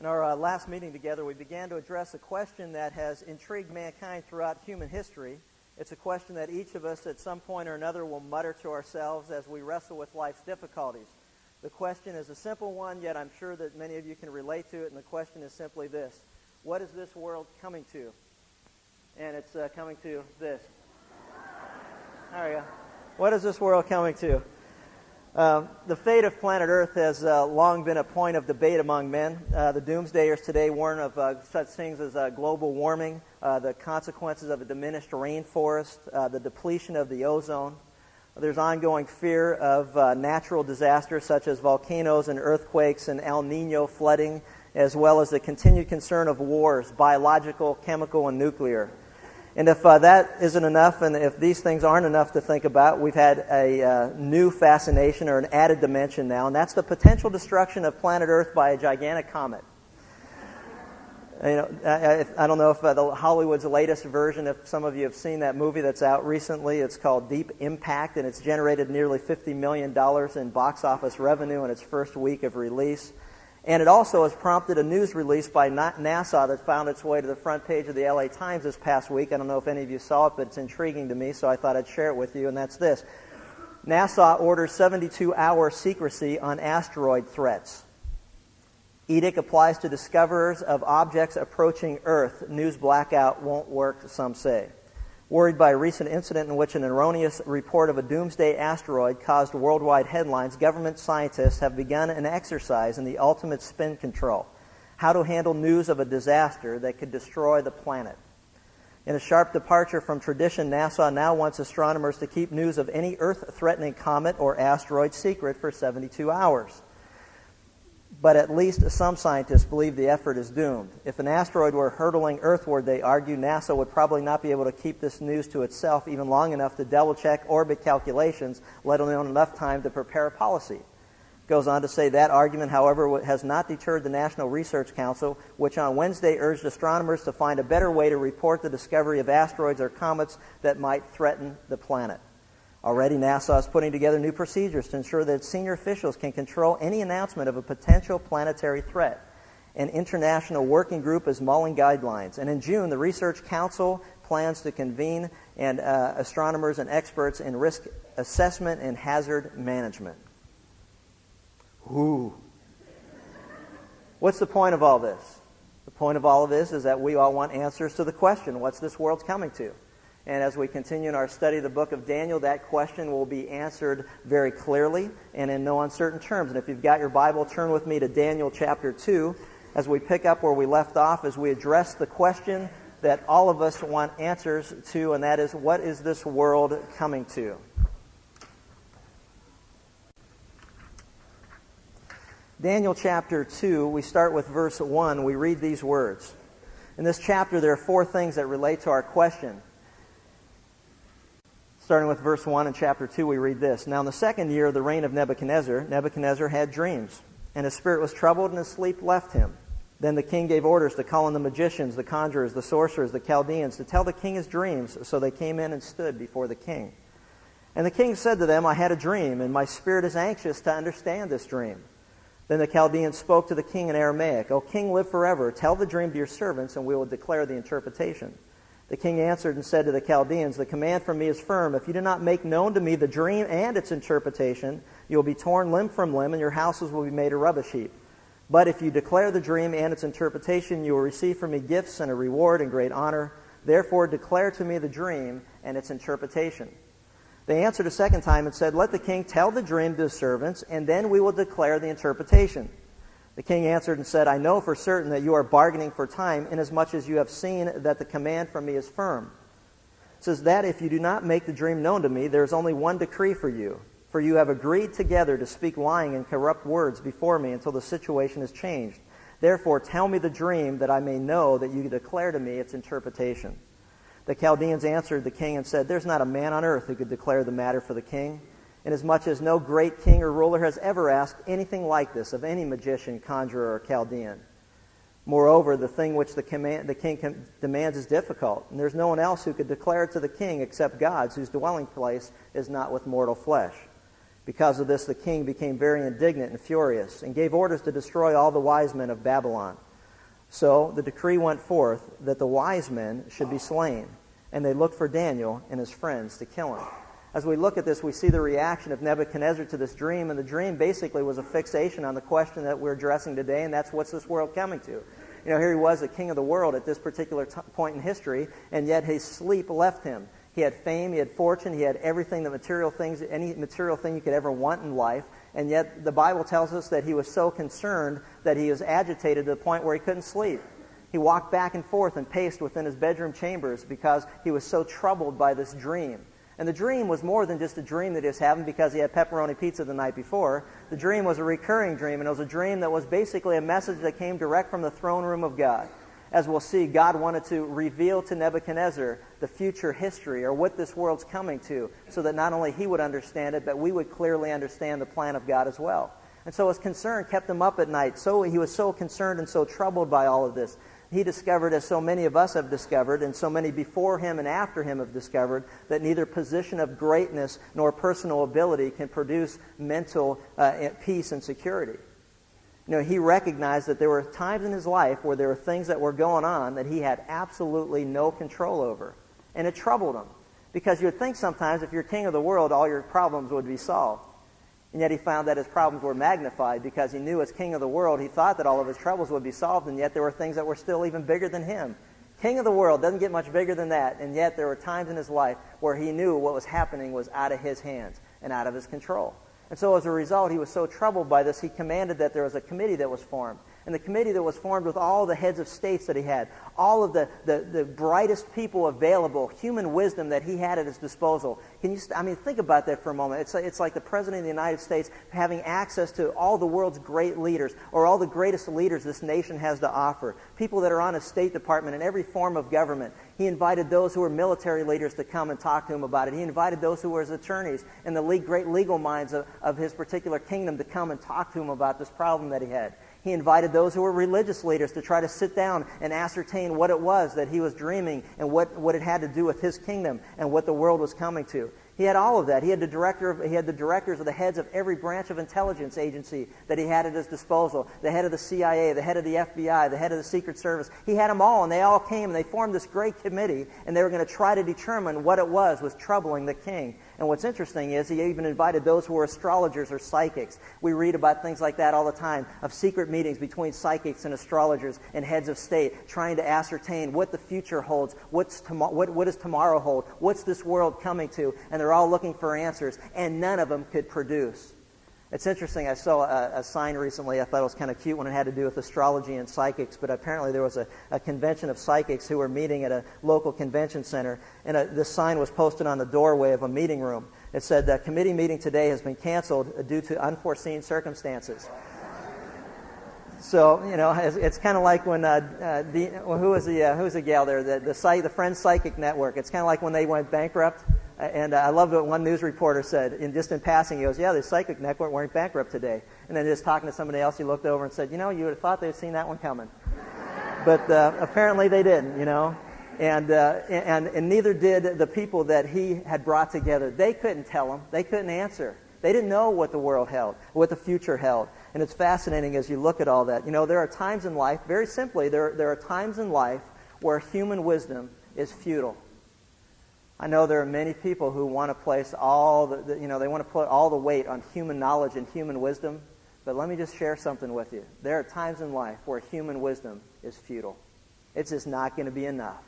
In our uh, last meeting together, we began to address a question that has intrigued mankind throughout human history. It's a question that each of us at some point or another will mutter to ourselves as we wrestle with life's difficulties. The question is a simple one, yet I'm sure that many of you can relate to it, and the question is simply this What is this world coming to? And it's uh, coming to this. There we go. What is this world coming to? Uh, the fate of planet Earth has uh, long been a point of debate among men. Uh, the doomsdayers today warn of uh, such things as uh, global warming, the consequences of a diminished rainforest, the depletion of the ozone. There's ongoing fear of natural disasters such as volcanoes and earthquakes and El Nino flooding, as well as the continued concern of wars, biological, chemical, and nuclear. And if uh, that isn't enough, and if these things aren't enough to think about, we've had a uh, new fascination or an added dimension now, and that's the potential destruction of planet Earth by a gigantic comet. You know, I, I don't know if uh, the Hollywood's latest version, if some of you have seen that movie that's out recently, it's called Deep Impact, and it's generated nearly $50 million in box office revenue in its first week of release. And it also has prompted a news release by NASA that found its way to the front page of the LA Times this past week. I don't know if any of you saw it, but it's intriguing to me, so I thought I'd share it with you, and that's this. NASA orders 72 hour secrecy on asteroid threats. Edict applies to discoverers of objects approaching Earth. News blackout won't work, some say. Worried by a recent incident in which an erroneous report of a doomsday asteroid caused worldwide headlines, government scientists have begun an exercise in the ultimate spin control how to handle news of a disaster that could destroy the planet. In a sharp departure from tradition, NASA now wants astronomers to keep news of any Earth threatening comet or asteroid secret for 72 hours but at least some scientists believe the effort is doomed. If an asteroid were hurtling earthward, they argue NASA would probably not be able to keep this news to itself even long enough to double check orbit calculations, let alone enough time to prepare a policy. Goes on to say that argument, however, has not deterred the National Research Council, which on Wednesday urged astronomers to find a better way to report the discovery of asteroids or comets that might threaten the planet. Already, NASA is putting together new procedures to ensure that senior officials can control any announcement of a potential planetary threat. An international working group is mulling guidelines. And in June, the Research Council plans to convene and uh, astronomers and experts in risk assessment and hazard management. Ooh. What's the point of all this? The point of all of this is that we all want answers to the question what's this world coming to? And as we continue in our study of the book of Daniel, that question will be answered very clearly and in no uncertain terms. And if you've got your Bible, turn with me to Daniel chapter 2 as we pick up where we left off, as we address the question that all of us want answers to, and that is what is this world coming to? Daniel chapter 2, we start with verse 1. We read these words. In this chapter, there are four things that relate to our question. Starting with verse 1 in chapter 2, we read this. Now, in the second year of the reign of Nebuchadnezzar, Nebuchadnezzar had dreams, and his spirit was troubled, and his sleep left him. Then the king gave orders to call in the magicians, the conjurers, the sorcerers, the Chaldeans, to tell the king his dreams. So they came in and stood before the king. And the king said to them, I had a dream, and my spirit is anxious to understand this dream. Then the Chaldeans spoke to the king in Aramaic, O king, live forever. Tell the dream to your servants, and we will declare the interpretation. The king answered and said to the Chaldeans, The command from me is firm. If you do not make known to me the dream and its interpretation, you will be torn limb from limb, and your houses will be made a rubbish heap. But if you declare the dream and its interpretation, you will receive from me gifts and a reward and great honor. Therefore, declare to me the dream and its interpretation. They answered a second time and said, Let the king tell the dream to his servants, and then we will declare the interpretation. The king answered and said, I know for certain that you are bargaining for time, inasmuch as you have seen that the command from me is firm. It says that if you do not make the dream known to me, there is only one decree for you. For you have agreed together to speak lying and corrupt words before me until the situation is changed. Therefore, tell me the dream that I may know that you declare to me its interpretation. The Chaldeans answered the king and said, There's not a man on earth who could declare the matter for the king inasmuch as no great king or ruler has ever asked anything like this of any magician, conjurer, or Chaldean. Moreover, the thing which the, command, the king com- demands is difficult, and there's no one else who could declare it to the king except God's, whose dwelling place is not with mortal flesh. Because of this, the king became very indignant and furious, and gave orders to destroy all the wise men of Babylon. So the decree went forth that the wise men should be slain, and they looked for Daniel and his friends to kill him. As we look at this, we see the reaction of Nebuchadnezzar to this dream, and the dream basically was a fixation on the question that we're addressing today, and that's what's this world coming to? You know, here he was, the king of the world at this particular t- point in history, and yet his sleep left him. He had fame, he had fortune, he had everything, the material things, any material thing you could ever want in life, and yet the Bible tells us that he was so concerned that he was agitated to the point where he couldn't sleep. He walked back and forth and paced within his bedroom chambers because he was so troubled by this dream. And the dream was more than just a dream that he was having because he had pepperoni pizza the night before. The dream was a recurring dream, and it was a dream that was basically a message that came direct from the throne room of God. As we'll see, God wanted to reveal to Nebuchadnezzar the future history or what this world's coming to so that not only he would understand it, but we would clearly understand the plan of God as well. And so his concern kept him up at night. So he was so concerned and so troubled by all of this he discovered, as so many of us have discovered, and so many before him and after him have discovered, that neither position of greatness nor personal ability can produce mental uh, peace and security. You know, he recognized that there were times in his life where there were things that were going on that he had absolutely no control over. And it troubled him. Because you would think sometimes if you're king of the world, all your problems would be solved. And yet he found that his problems were magnified because he knew as king of the world, he thought that all of his troubles would be solved, and yet there were things that were still even bigger than him. King of the world doesn't get much bigger than that, and yet there were times in his life where he knew what was happening was out of his hands and out of his control. And so as a result, he was so troubled by this, he commanded that there was a committee that was formed and the committee that was formed with all the heads of states that he had, all of the, the, the brightest people available, human wisdom that he had at his disposal. Can you, I mean, think about that for a moment. It's it's like the President of the United States having access to all the world's great leaders, or all the greatest leaders this nation has to offer. People that are on a State Department and every form of government. He invited those who were military leaders to come and talk to him about it. He invited those who were his attorneys and the great legal minds of, of his particular kingdom to come and talk to him about this problem that he had. He invited those who were religious leaders to try to sit down and ascertain what it was that he was dreaming and what, what it had to do with his kingdom and what the world was coming to. He had all of that. He had the director of, he had the directors of the heads of every branch of intelligence agency that he had at his disposal. The head of the CIA, the head of the FBI, the head of the Secret Service. He had them all, and they all came and they formed this great committee, and they were going to try to determine what it was was troubling the king. And what's interesting is he even invited those who were astrologers or psychics. We read about things like that all the time of secret meetings between psychics and astrologers and heads of state trying to ascertain what the future holds, what's tom- what, what does tomorrow hold, what's this world coming to, and they're all looking for answers, and none of them could produce. It's interesting. I saw a, a, sign recently. I thought it was kind of cute when it had to do with astrology and psychics. But apparently, there was a, a convention of psychics who were meeting at a local convention center, and a, this sign was posted on the doorway of a meeting room. It said, "The committee meeting today has been canceled due to unforeseen circumstances." So you know, it's, it's kind of like when uh, uh, the, well, who was the uh, who was the gal there? The the, the Friends Psychic Network. It's kind of like when they went bankrupt and uh, I love what one news reporter said, in, just in passing, he goes, yeah, the psychic network went bankrupt today. And then just talking to somebody else, he looked over and said, you know, you would have thought they'd seen that one coming. but uh, apparently they didn't, you know. And, uh, and, and neither did the people that he had brought together. They couldn't tell him. They couldn't answer. They didn't know what the world held, what the future held. And it's fascinating as you look at all that. You know, there are times in life, very simply, there, there are times in life where human wisdom is futile. I know there are many people who want to place all the, you know, they want to put all the weight on human knowledge and human wisdom. But let me just share something with you. There are times in life where human wisdom is futile. It's just not going to be enough.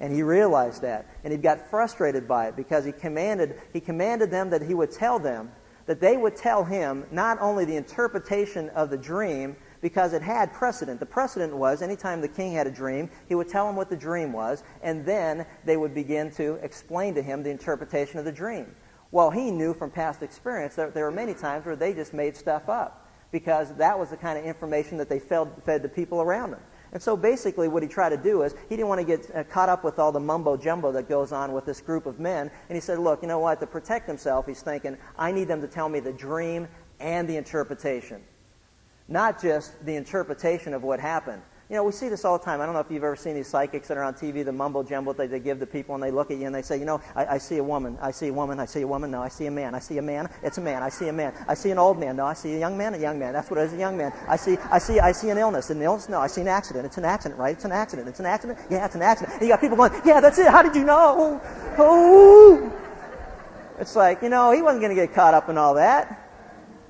And he realized that. And he got frustrated by it because he commanded, he commanded them that he would tell them that they would tell him not only the interpretation of the dream, because it had precedent. The precedent was anytime the king had a dream, he would tell him what the dream was, and then they would begin to explain to him the interpretation of the dream. Well, he knew from past experience that there were many times where they just made stuff up because that was the kind of information that they fed, the people around them. And so basically, what he tried to do is he didn't want to get uh, caught up with all the mumbo jumbo that goes on with this group of men. And he said, Look, you know what? To protect himself, he's thinking, I need them to tell me the dream and the interpretation. Not just the interpretation of what happened, You know, we see this all the time. I don't know if you've ever seen these psychics that are on TV, the mumbo jumbo that they give to people, and they look at you and they say, you know, I, I see a woman, I see a woman, I see a woman, no, I see a man, I see a man, it's a man, I see a man, I see an old man, no, I see a young man, a young man, that's what it is, a young man. I see, I see, I see an illness, an illness, no, I see an accident, it's an accident, right? It's an accident, it's an accident, yeah, it's an accident. And you got people going, yeah, that's it, how did you know? Oh. It's like, you know, he wasn't going to get caught up in all that.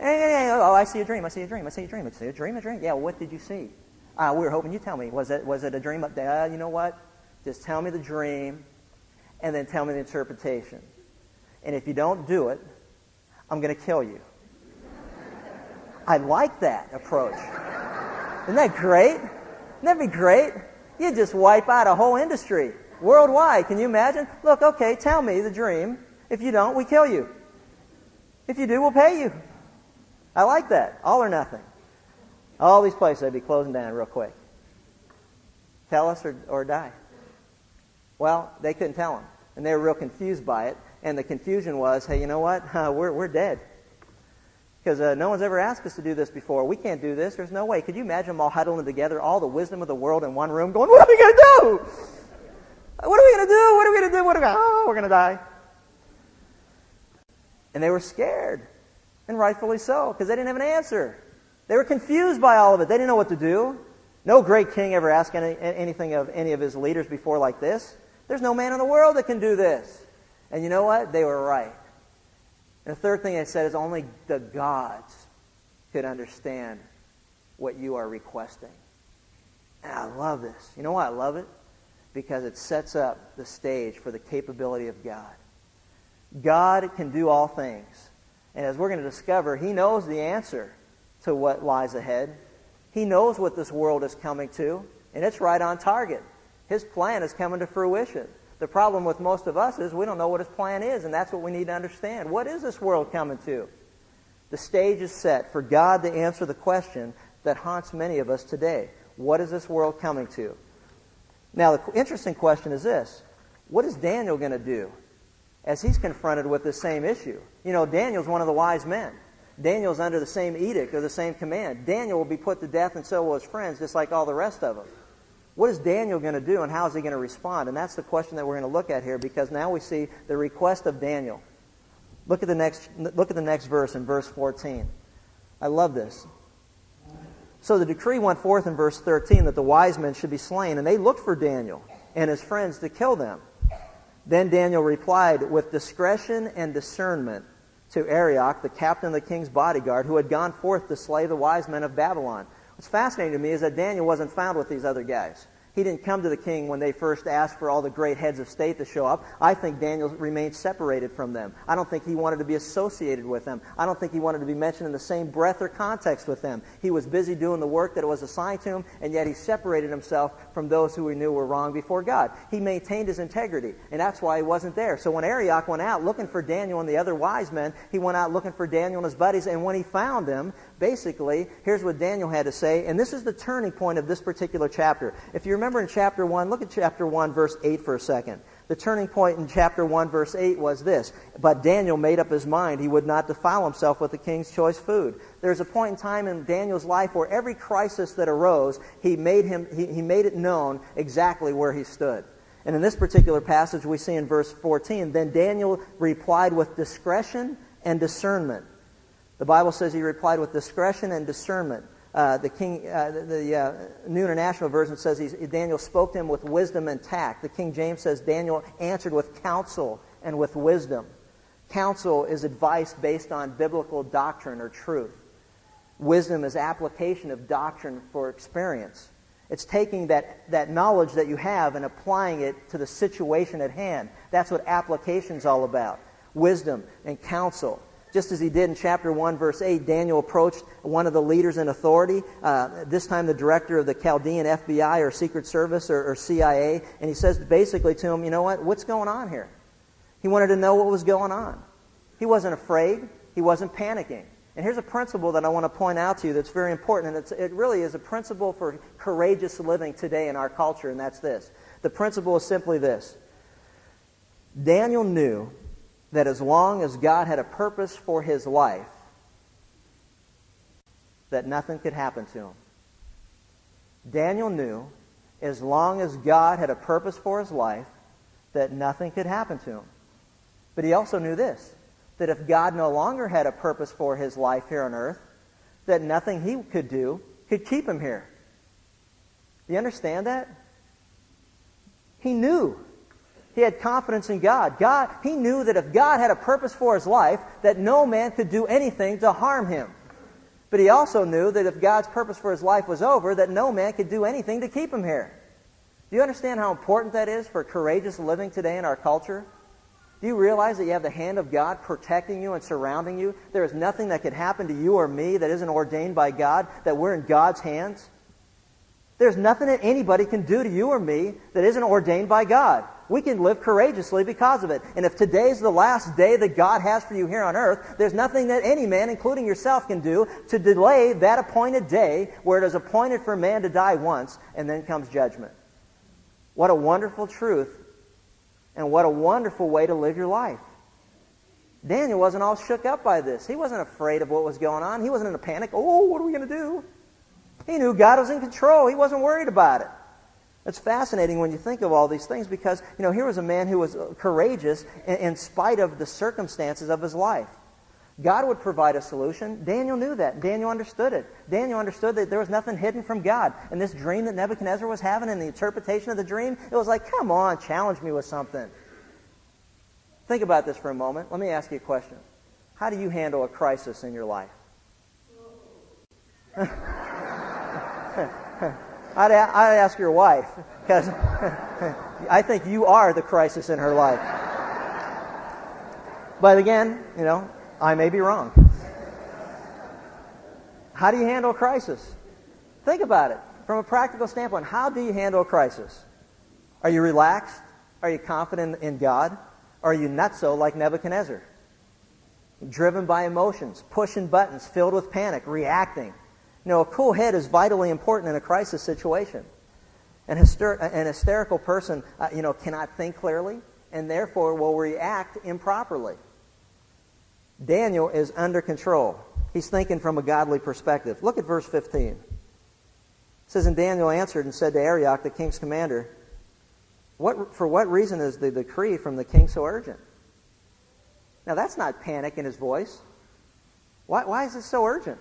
Oh, I see a dream, I see a dream, I see a dream, I see a dream, a dream. Yeah, well, what did you see? Uh, we were hoping you'd tell me. Was it, was it a dream? up Uh, you know what? Just tell me the dream and then tell me the interpretation. And if you don't do it, I'm going to kill you. I like that approach. Isn't that great? Wouldn't that be great? You just wipe out a whole industry worldwide. Can you imagine? Look, okay, tell me the dream. If you don't, we kill you. If you do, we'll pay you. I like that. All or nothing. All these places they'd be closing down real quick. Tell us or, or die. Well, they couldn't tell them. And they were real confused by it. And the confusion was, hey, you know what? Uh, we're, we're dead. Because uh, no one's ever asked us to do this before. We can't do this. There's no way. Could you imagine them all huddling together, all the wisdom of the world in one room, going, what are we going to do? What are we going to do? What are we going to do? What are we to Oh, we're going to die. And they were scared. And rightfully so, because they didn't have an answer. They were confused by all of it. They didn't know what to do. No great king ever asked any, anything of any of his leaders before like this. There's no man in the world that can do this. And you know what? They were right. And the third thing they said is only the gods could understand what you are requesting. And I love this. You know why I love it? Because it sets up the stage for the capability of God. God can do all things. And as we're going to discover, He knows the answer to what lies ahead. He knows what this world is coming to, and it's right on target. His plan is coming to fruition. The problem with most of us is we don't know what his plan is, and that's what we need to understand. What is this world coming to? The stage is set for God to answer the question that haunts many of us today. What is this world coming to? Now, the interesting question is this What is Daniel going to do as he's confronted with the same issue? You know, Daniel's one of the wise men. Daniel's under the same edict or the same command. Daniel will be put to death, and so will his friends, just like all the rest of them. What is Daniel going to do, and how is he going to respond? And that's the question that we're going to look at here, because now we see the request of Daniel. Look at the next, look at the next verse in verse 14. I love this. So the decree went forth in verse 13 that the wise men should be slain, and they looked for Daniel and his friends to kill them. Then Daniel replied, With discretion and discernment, to Arioch, the captain of the king's bodyguard, who had gone forth to slay the wise men of Babylon. What's fascinating to me is that Daniel wasn't found with these other guys. He didn't come to the king when they first asked for all the great heads of state to show up. I think Daniel remained separated from them. I don't think he wanted to be associated with them. I don't think he wanted to be mentioned in the same breath or context with them. He was busy doing the work that was assigned to him, and yet he separated himself from those who he knew were wrong before God. He maintained his integrity, and that's why he wasn't there. So when Arioch went out looking for Daniel and the other wise men, he went out looking for Daniel and his buddies, and when he found them, basically, here's what Daniel had to say, and this is the turning point of this particular chapter. If you remember in chapter 1, look at chapter 1, verse 8 for a second. The turning point in chapter 1, verse 8 was this. But Daniel made up his mind he would not defile himself with the king's choice food. There's a point in time in Daniel's life where every crisis that arose, he made, him, he, he made it known exactly where he stood. And in this particular passage, we see in verse 14, then Daniel replied with discretion and discernment. The Bible says he replied with discretion and discernment. Uh, the King, uh, the, the uh, New International Version says Daniel spoke to him with wisdom and tact. The King James says Daniel answered with counsel and with wisdom. Counsel is advice based on biblical doctrine or truth. Wisdom is application of doctrine for experience. It's taking that, that knowledge that you have and applying it to the situation at hand. That's what application is all about. Wisdom and counsel. Just as he did in chapter 1, verse 8, Daniel approached one of the leaders in authority, uh, this time the director of the Chaldean FBI or Secret Service or, or CIA, and he says basically to him, You know what? What's going on here? He wanted to know what was going on. He wasn't afraid, he wasn't panicking. And here's a principle that I want to point out to you that's very important, and it really is a principle for courageous living today in our culture, and that's this. The principle is simply this Daniel knew that as long as God had a purpose for his life, that nothing could happen to him. Daniel knew as long as God had a purpose for his life that nothing could happen to him. But he also knew this that if God no longer had a purpose for his life here on earth, that nothing he could do could keep him here. Do you understand that? He knew. He had confidence in God. God, he knew that if God had a purpose for his life, that no man could do anything to harm him. But he also knew that if God's purpose for his life was over, that no man could do anything to keep him here. Do you understand how important that is for courageous living today in our culture? Do you realize that you have the hand of God protecting you and surrounding you? There is nothing that could happen to you or me that isn't ordained by God, that we're in God's hands. There's nothing that anybody can do to you or me that isn't ordained by God. We can live courageously because of it. And if today's the last day that God has for you here on earth, there's nothing that any man, including yourself, can do to delay that appointed day where it is appointed for man to die once and then comes judgment. What a wonderful truth and what a wonderful way to live your life. Daniel wasn't all shook up by this. He wasn't afraid of what was going on. He wasn't in a panic. Oh, what are we going to do? He knew God was in control. He wasn't worried about it. It's fascinating when you think of all these things because, you know, here was a man who was courageous in, in spite of the circumstances of his life. God would provide a solution. Daniel knew that. Daniel understood it. Daniel understood that there was nothing hidden from God. And this dream that Nebuchadnezzar was having and the interpretation of the dream, it was like, come on, challenge me with something. Think about this for a moment. Let me ask you a question. How do you handle a crisis in your life? I'd, a- I'd ask your wife, because I think you are the crisis in her life. But again, you know, I may be wrong. How do you handle crisis? Think about it from a practical standpoint. How do you handle crisis? Are you relaxed? Are you confident in God? Or are you not so like Nebuchadnezzar? Driven by emotions, pushing buttons, filled with panic, reacting. You know, a cool head is vitally important in a crisis situation. An, hyster- an hysterical person, uh, you know, cannot think clearly and therefore will react improperly. Daniel is under control. He's thinking from a godly perspective. Look at verse 15. It says, And Daniel answered and said to Arioch, the king's commander, what, For what reason is the decree from the king so urgent? Now, that's not panic in his voice. Why, why is it so urgent?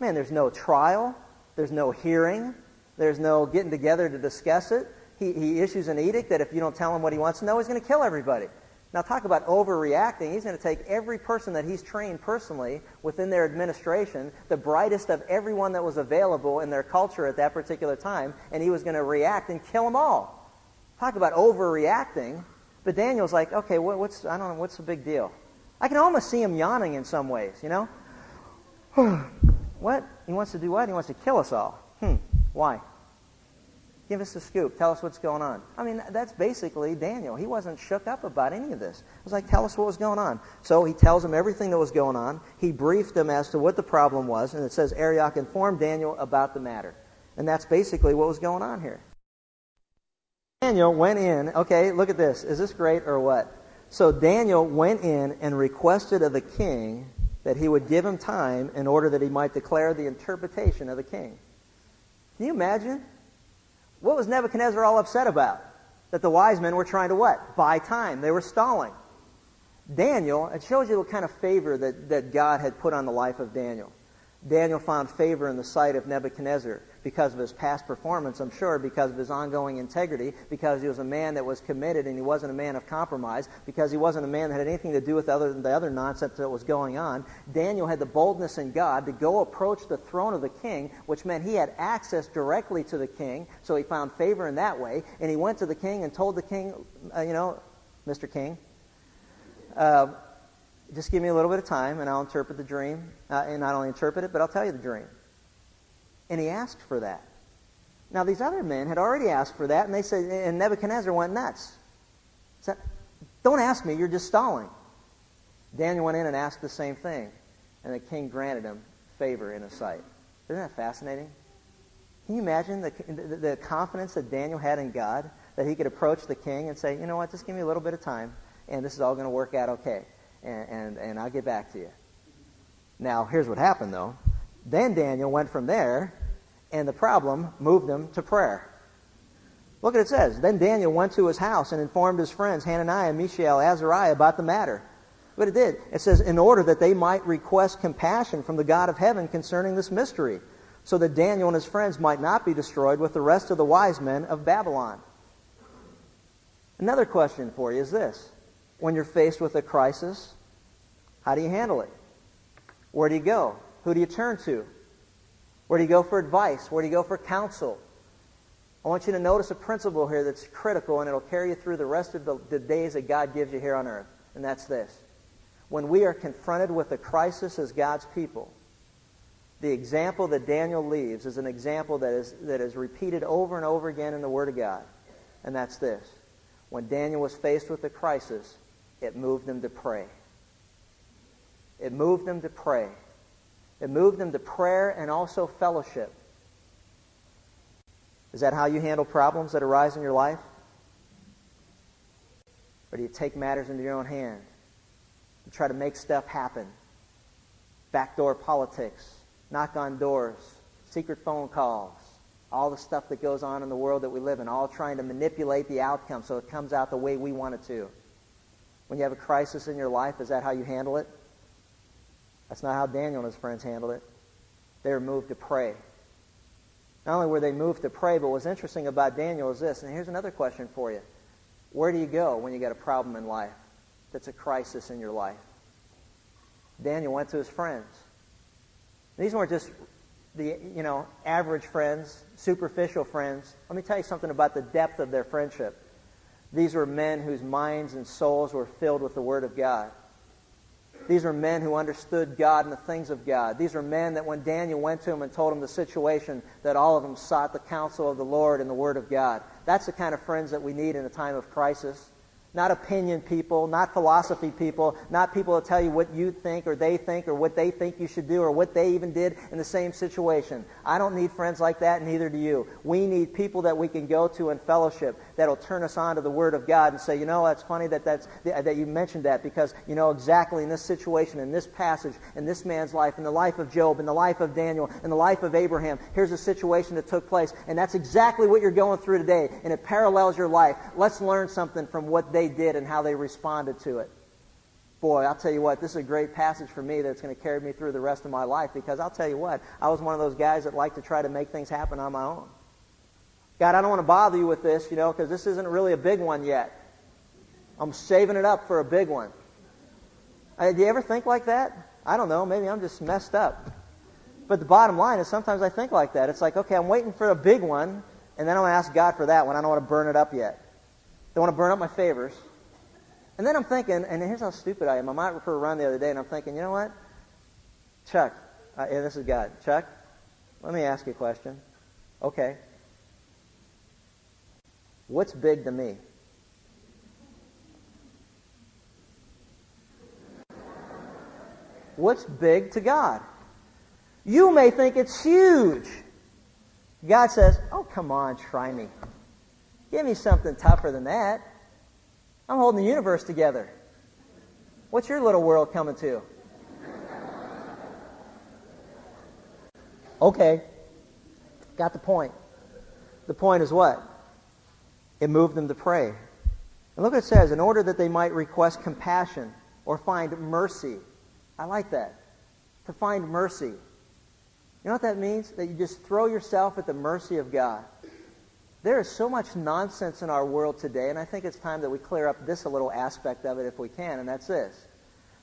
Man, there's no trial, there's no hearing, there's no getting together to discuss it. He, he issues an edict that if you don't tell him what he wants to know, he's going to kill everybody. Now, talk about overreacting. He's going to take every person that he's trained personally within their administration, the brightest of everyone that was available in their culture at that particular time, and he was going to react and kill them all. Talk about overreacting. But Daniel's like, okay, what, what's I don't know, what's the big deal? I can almost see him yawning in some ways, you know. what? He wants to do what? He wants to kill us all. Hmm. Why? Give us the scoop. Tell us what's going on. I mean, that's basically Daniel. He wasn't shook up about any of this. It was like, tell us what was going on. So he tells him everything that was going on. He briefed him as to what the problem was, and it says Arioch informed Daniel about the matter. And that's basically what was going on here. Daniel went in. Okay, look at this. Is this great or what? So Daniel went in and requested of the king that he would give him time in order that he might declare the interpretation of the king. Can you imagine? What was Nebuchadnezzar all upset about? That the wise men were trying to what? Buy time. They were stalling. Daniel, it shows you what kind of favor that, that God had put on the life of Daniel. Daniel found favor in the sight of Nebuchadnezzar because of his past performance, I'm sure, because of his ongoing integrity, because he was a man that was committed and he wasn't a man of compromise, because he wasn't a man that had anything to do with other than the other nonsense that was going on. Daniel had the boldness in God to go approach the throne of the king, which meant he had access directly to the king, so he found favor in that way. And he went to the king and told the king, uh, you know, Mr. King, uh, just give me a little bit of time and I'll interpret the dream. Uh, and not only interpret it, but I'll tell you the dream. And he asked for that. Now, these other men had already asked for that, and they said, and Nebuchadnezzar went nuts. Said, Don't ask me, you're just stalling. Daniel went in and asked the same thing, and the king granted him favor in his sight. Isn't that fascinating? Can you imagine the, the, the confidence that Daniel had in God that he could approach the king and say, you know what, just give me a little bit of time, and this is all going to work out okay and, and, and I'll get back to you. Now, here's what happened, though. Then Daniel went from there And the problem moved them to prayer. Look what it says. Then Daniel went to his house and informed his friends, Hananiah, Mishael, Azariah, about the matter. But it did. It says, in order that they might request compassion from the God of heaven concerning this mystery, so that Daniel and his friends might not be destroyed with the rest of the wise men of Babylon. Another question for you is this. When you're faced with a crisis, how do you handle it? Where do you go? Who do you turn to? Where do you go for advice? Where do you go for counsel? I want you to notice a principle here that's critical and it'll carry you through the rest of the, the days that God gives you here on earth. And that's this. When we are confronted with a crisis as God's people, the example that Daniel leaves is an example that is, that is repeated over and over again in the Word of God. And that's this. When Daniel was faced with a crisis, it moved him to pray. It moved them to pray. It moved them to prayer and also fellowship. Is that how you handle problems that arise in your life? Or do you take matters into your own hand and try to make stuff happen? Backdoor politics, knock on doors, secret phone calls, all the stuff that goes on in the world that we live in, all trying to manipulate the outcome so it comes out the way we want it to. When you have a crisis in your life, is that how you handle it? That's not how Daniel and his friends handled it. They were moved to pray. Not only were they moved to pray, but what's interesting about Daniel is this, and here's another question for you. Where do you go when you get a problem in life that's a crisis in your life? Daniel went to his friends. These weren't just the you know average friends, superficial friends. Let me tell you something about the depth of their friendship. These were men whose minds and souls were filled with the Word of God. These are men who understood God and the things of God. These are men that when Daniel went to them and told him the situation, that all of them sought the counsel of the Lord and the Word of God. That's the kind of friends that we need in a time of crisis not opinion people, not philosophy people, not people that tell you what you think or they think or what they think you should do or what they even did in the same situation. I don't need friends like that, neither do you. We need people that we can go to in fellowship that'll turn us on to the Word of God and say, you know, that's funny that, that's, that you mentioned that because you know exactly in this situation, in this passage, in this man's life, in the life of Job, in the life of Daniel, in the life of Abraham, here's a situation that took place, and that's exactly what you're going through today, and it parallels your life. Let's learn something from what they they did and how they responded to it. Boy, I'll tell you what, this is a great passage for me that's going to carry me through the rest of my life because I'll tell you what, I was one of those guys that like to try to make things happen on my own. God, I don't want to bother you with this, you know, because this isn't really a big one yet. I'm saving it up for a big one. Uh, do you ever think like that? I don't know. Maybe I'm just messed up. But the bottom line is sometimes I think like that. It's like, okay, I'm waiting for a big one, and then I'm going to ask God for that one. I don't want to burn it up yet. They want to burn up my favors. And then I'm thinking, and here's how stupid I am. I'm out for a run the other day, and I'm thinking, you know what? Chuck, uh, yeah, this is God. Chuck, let me ask you a question. Okay. What's big to me? What's big to God? You may think it's huge. God says, Oh, come on, try me. Give me something tougher than that. I'm holding the universe together. What's your little world coming to? Okay. Got the point. The point is what? It moved them to pray. And look what it says in order that they might request compassion or find mercy. I like that. To find mercy. You know what that means? That you just throw yourself at the mercy of God. There is so much nonsense in our world today, and I think it's time that we clear up this a little aspect of it if we can, and that's this.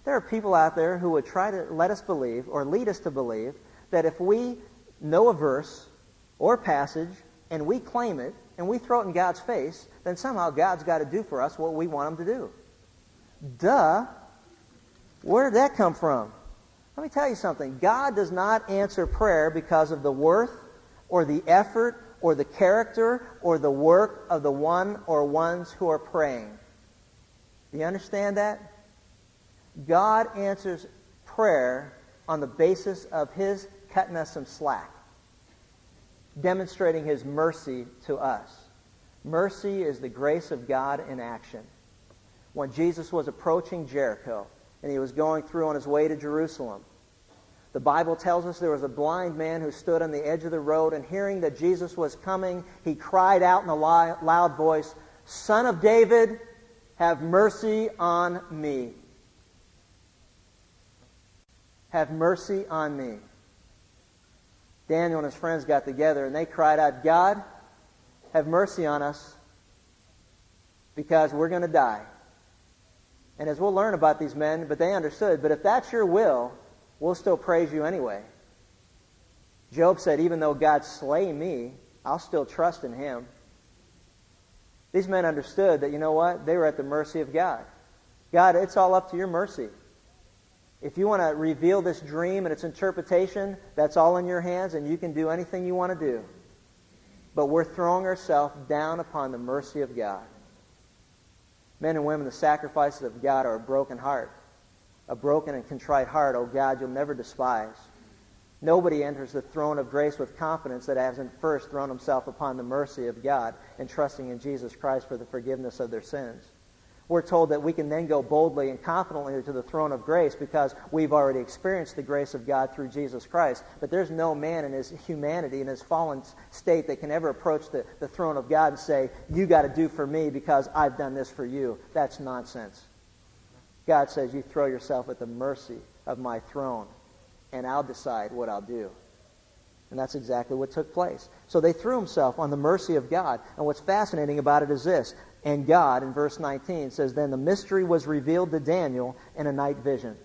There are people out there who would try to let us believe or lead us to believe that if we know a verse or passage and we claim it and we throw it in God's face, then somehow God's got to do for us what we want him to do. Duh. Where did that come from? Let me tell you something. God does not answer prayer because of the worth or the effort or the character or the work of the one or ones who are praying. Do you understand that? God answers prayer on the basis of His cutting us some slack, demonstrating His mercy to us. Mercy is the grace of God in action. When Jesus was approaching Jericho and he was going through on his way to Jerusalem, The Bible tells us there was a blind man who stood on the edge of the road, and hearing that Jesus was coming, he cried out in a loud voice, Son of David, have mercy on me. Have mercy on me. Daniel and his friends got together and they cried out, God, have mercy on us because we're going to die. And as we'll learn about these men, but they understood, but if that's your will, we'll still praise you anyway. Job said, even though God slay me, I'll still trust in him. These men understood that, you know what? They were at the mercy of God. God, it's all up to your mercy. If you want to reveal this dream and its interpretation, that's all in your hands, and you can do anything you want to do. But we're throwing ourselves down upon the mercy of God. Men and women, the sacrifices of God are a broken heart. A broken and contrite heart, oh God, you'll never despise. Nobody enters the throne of grace with confidence that hasn't first thrown himself upon the mercy of God and trusting in Jesus Christ for the forgiveness of their sins. We're told that we can then go boldly and confidently to the throne of grace because we've already experienced the grace of God through Jesus Christ. But there's no man in his humanity, in his fallen state, that can ever approach the, the throne of God and say, You got to do for me because I've done this for you. That's nonsense. God says, You throw yourself at the mercy of my throne, and I'll decide what I'll do. And that's exactly what took place. So they threw himself on the mercy of God. And what's fascinating about it is this and God, in verse 19, says, Then the mystery was revealed to Daniel in a night vision.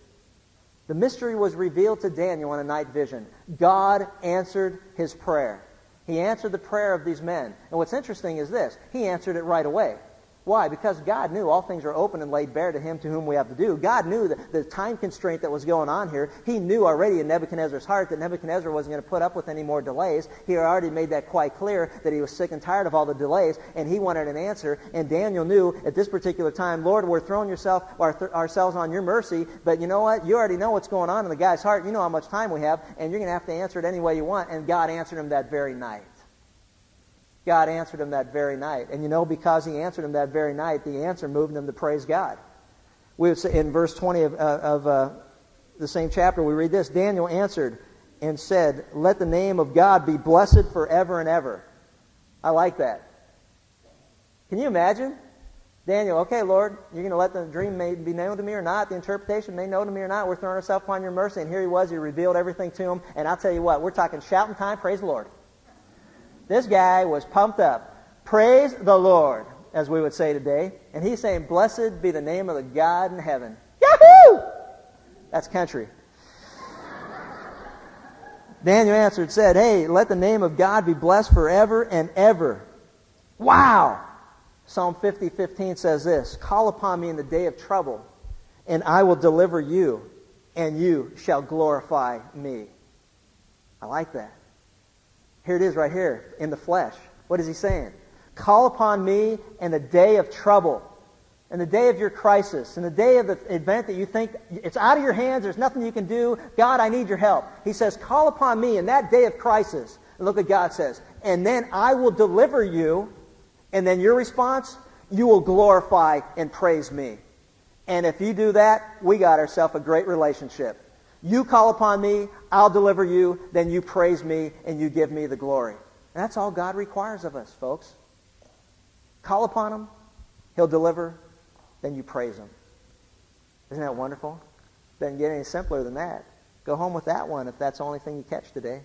The mystery was revealed to Daniel in a night vision. God answered his prayer. He answered the prayer of these men. And what's interesting is this He answered it right away. Why? Because God knew all things are open and laid bare to him to whom we have to do. God knew the, the time constraint that was going on here. He knew already in Nebuchadnezzar's heart that Nebuchadnezzar wasn't going to put up with any more delays. He had already made that quite clear that he was sick and tired of all the delays, and he wanted an answer. And Daniel knew at this particular time, Lord, we're throwing yourself, our, ourselves on your mercy, but you know what? You already know what's going on in the guy's heart. You know how much time we have, and you're going to have to answer it any way you want. And God answered him that very night. God answered him that very night. And you know, because he answered him that very night, the answer moved him to praise God. We would say in verse 20 of, uh, of uh, the same chapter, we read this Daniel answered and said, Let the name of God be blessed forever and ever. I like that. Can you imagine? Daniel, okay, Lord, you're going to let the dream may be known to me or not, the interpretation may know to me or not. We're throwing ourselves upon your mercy. And here he was. He revealed everything to him. And I'll tell you what, we're talking shouting time. Praise the Lord. This guy was pumped up. Praise the Lord, as we would say today. And he's saying, Blessed be the name of the God in heaven. Yahoo! That's country. Daniel answered, said, Hey, let the name of God be blessed forever and ever. Wow! Psalm 50, 15 says this Call upon me in the day of trouble, and I will deliver you, and you shall glorify me. I like that. Here it is right here in the flesh. What is he saying? Call upon me in the day of trouble, in the day of your crisis, in the day of the event that you think it's out of your hands, there's nothing you can do. God, I need your help. He says, Call upon me in that day of crisis. And look what God says. And then I will deliver you. And then your response, you will glorify and praise me. And if you do that, we got ourselves a great relationship. You call upon me, I'll deliver you, then you praise me and you give me the glory. And that's all God requires of us, folks. Call upon him, he'll deliver, then you praise him. Isn't that wonderful? Doesn't get any simpler than that. Go home with that one if that's the only thing you catch today.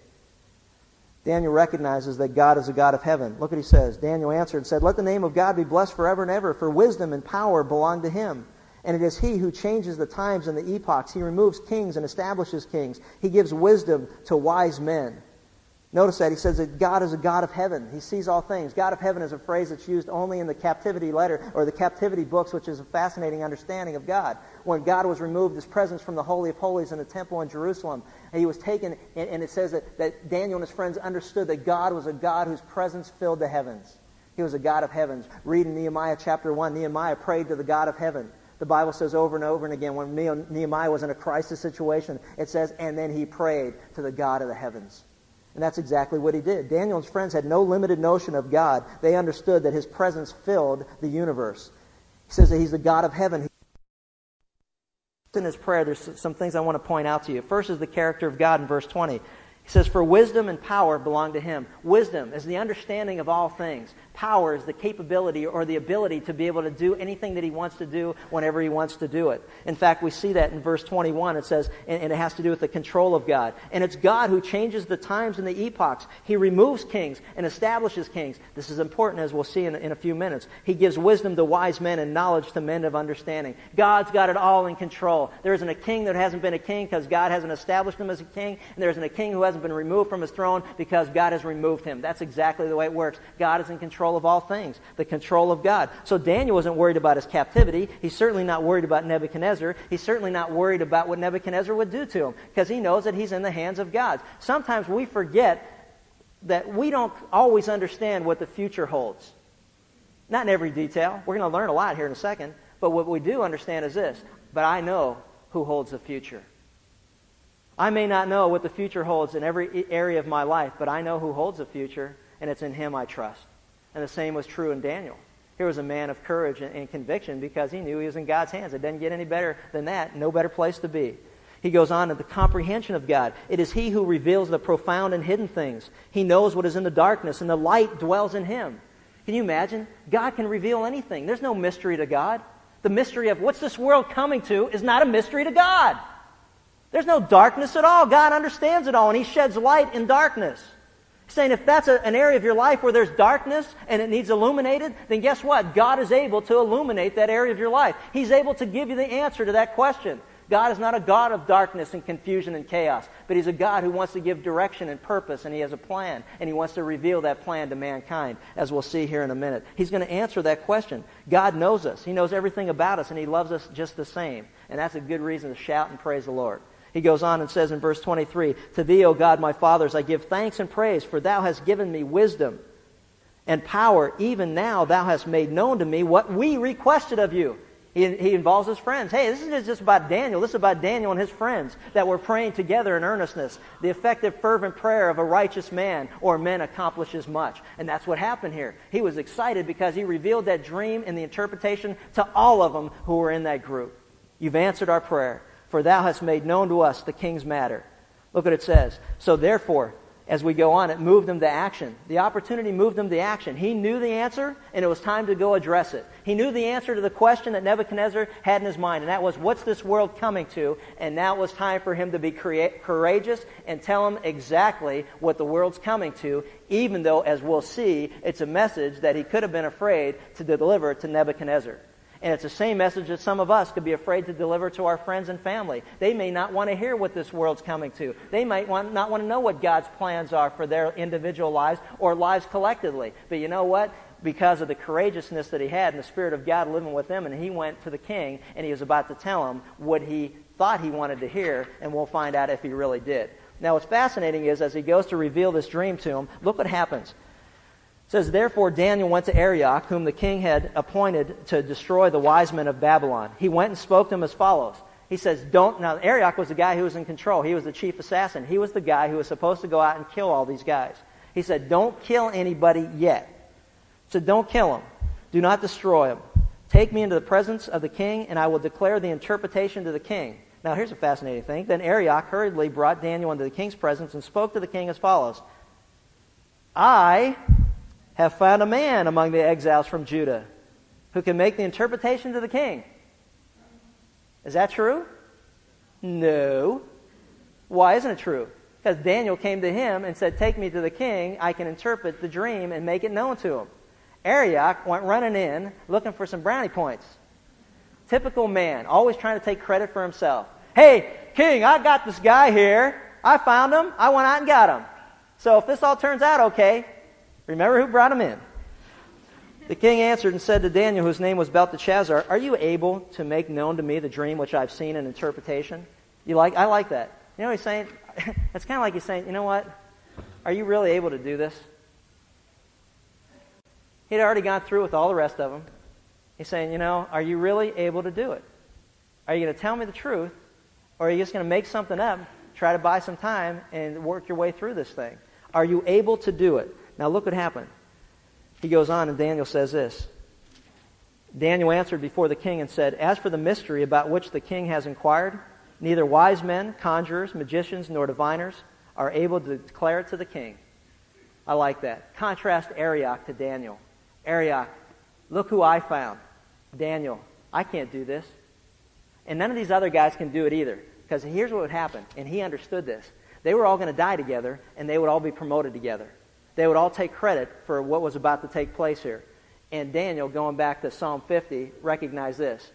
Daniel recognizes that God is a God of heaven. Look what he says. Daniel answered and said, Let the name of God be blessed forever and ever, for wisdom and power belong to him. And it is he who changes the times and the epochs. He removes kings and establishes kings. He gives wisdom to wise men. Notice that he says that God is a God of heaven. He sees all things. God of heaven is a phrase that's used only in the captivity letter or the captivity books, which is a fascinating understanding of God. When God was removed his presence from the Holy of Holies in the temple in Jerusalem, and he was taken, and, it says that, that Daniel and his friends understood that God was a God whose presence filled the heavens. He was a God of heavens. Read in Nehemiah chapter 1, Nehemiah prayed to the God of heaven. The Bible says over and over and again when Nehemiah was in a crisis situation, it says, and then he prayed to the God of the heavens. And that's exactly what he did. Daniel and his friends had no limited notion of God. They understood that his presence filled the universe. He says that he's the God of heaven. in his prayer, there's some things I want to point out to you. First is the character of God in verse 20. He says, For wisdom and power belong to him. Wisdom is the understanding of all things. Power is the capability or the ability to be able to do anything that he wants to do whenever he wants to do it. In fact, we see that in verse 21. It says, and, and it has to do with the control of God. And it's God who changes the times and the epochs. He removes kings and establishes kings. This is important as we'll see in, in a few minutes. He gives wisdom to wise men and knowledge to men of understanding. God's got it all in control. There isn't a king that hasn't been a king because God hasn't established him as a king, and there isn't a king who hasn't been removed from his throne because God has removed him. That's exactly the way it works. God is in control of all things, the control of God. So Daniel wasn't worried about his captivity. He's certainly not worried about Nebuchadnezzar. He's certainly not worried about what Nebuchadnezzar would do to him because he knows that he's in the hands of God. Sometimes we forget that we don't always understand what the future holds. Not in every detail. We're going to learn a lot here in a second. But what we do understand is this. But I know who holds the future. I may not know what the future holds in every area of my life, but I know who holds the future, and it's in him I trust. And the same was true in Daniel. Here was a man of courage and, and conviction because he knew he was in God's hands. It doesn't get any better than that. No better place to be. He goes on to the comprehension of God. It is He who reveals the profound and hidden things. He knows what is in the darkness, and the light dwells in Him. Can you imagine? God can reveal anything. There's no mystery to God. The mystery of what's this world coming to is not a mystery to God. There's no darkness at all. God understands it all, and He sheds light in darkness saying if that's a, an area of your life where there's darkness and it needs illuminated, then guess what? God is able to illuminate that area of your life. He's able to give you the answer to that question. God is not a God of darkness and confusion and chaos, but He's a God who wants to give direction and purpose, and He has a plan, and He wants to reveal that plan to mankind, as we'll see here in a minute. He's going to answer that question. God knows us. He knows everything about us, and He loves us just the same. And that's a good reason to shout and praise the Lord. He goes on and says in verse 23, To thee, O God, my fathers, I give thanks and praise, for thou hast given me wisdom and power. Even now thou hast made known to me what we requested of you. He, he involves his friends. Hey, this isn't just about Daniel. This is about Daniel and his friends that were praying together in earnestness. The effective, fervent prayer of a righteous man or men accomplishes much. And that's what happened here. He was excited because he revealed that dream and the interpretation to all of them who were in that group. You've answered our prayer for thou hast made known to us the king's matter. Look what it says. So therefore, as we go on, it moved him to action. The opportunity moved him to action. He knew the answer, and it was time to go address it. He knew the answer to the question that Nebuchadnezzar had in his mind, and that was, what's this world coming to? And now it was time for him to be courageous and tell him exactly what the world's coming to, even though, as we'll see, it's a message that he could have been afraid to deliver to Nebuchadnezzar. And it's the same message that some of us could be afraid to deliver to our friends and family. They may not want to hear what this world's coming to. They might want, not want to know what God's plans are for their individual lives or lives collectively. But you know what? Because of the courageousness that he had and the Spirit of God living with him, and he went to the king and he was about to tell him what he thought he wanted to hear, and we'll find out if he really did. Now, what's fascinating is as he goes to reveal this dream to him, look what happens says, Therefore Daniel went to Arioch, whom the king had appointed to destroy the wise men of Babylon. He went and spoke to him as follows. He says, Don't. Now, Arioch was the guy who was in control. He was the chief assassin. He was the guy who was supposed to go out and kill all these guys. He said, Don't kill anybody yet. So Don't kill him. Do not destroy him. Take me into the presence of the king, and I will declare the interpretation to the king. Now, here's a fascinating thing. Then Arioch hurriedly brought Daniel into the king's presence and spoke to the king as follows I have found a man among the exiles from Judah who can make the interpretation to the king. Is that true? No. Why isn't it true? Because Daniel came to him and said, Take me to the king. I can interpret the dream and make it known to him. Arioch went running in looking for some brownie points. Typical man, always trying to take credit for himself. Hey, king, I got this guy here. I found him. I went out and got him. So if this all turns out okay, Remember who brought him in. The king answered and said to Daniel, whose name was Belteshazzar, Are you able to make known to me the dream which I've seen in interpretation? You like? I like that. You know what he's saying? it's kind of like he's saying, you know what? Are you really able to do this? He'd already gone through with all the rest of them. He's saying, you know, are you really able to do it? Are you going to tell me the truth? Or are you just going to make something up, try to buy some time, and work your way through this thing? Are you able to do it? Now look what happened. He goes on and Daniel says this. Daniel answered before the king and said, As for the mystery about which the king has inquired, neither wise men, conjurers, magicians, nor diviners are able to declare it to the king. I like that. Contrast Arioch to Daniel. Arioch, look who I found. Daniel, I can't do this. And none of these other guys can do it either. Because here's what would happen, and he understood this. They were all going to die together, and they would all be promoted together. They would all take credit for what was about to take place here. And Daniel, going back to Psalm 50, recognized this.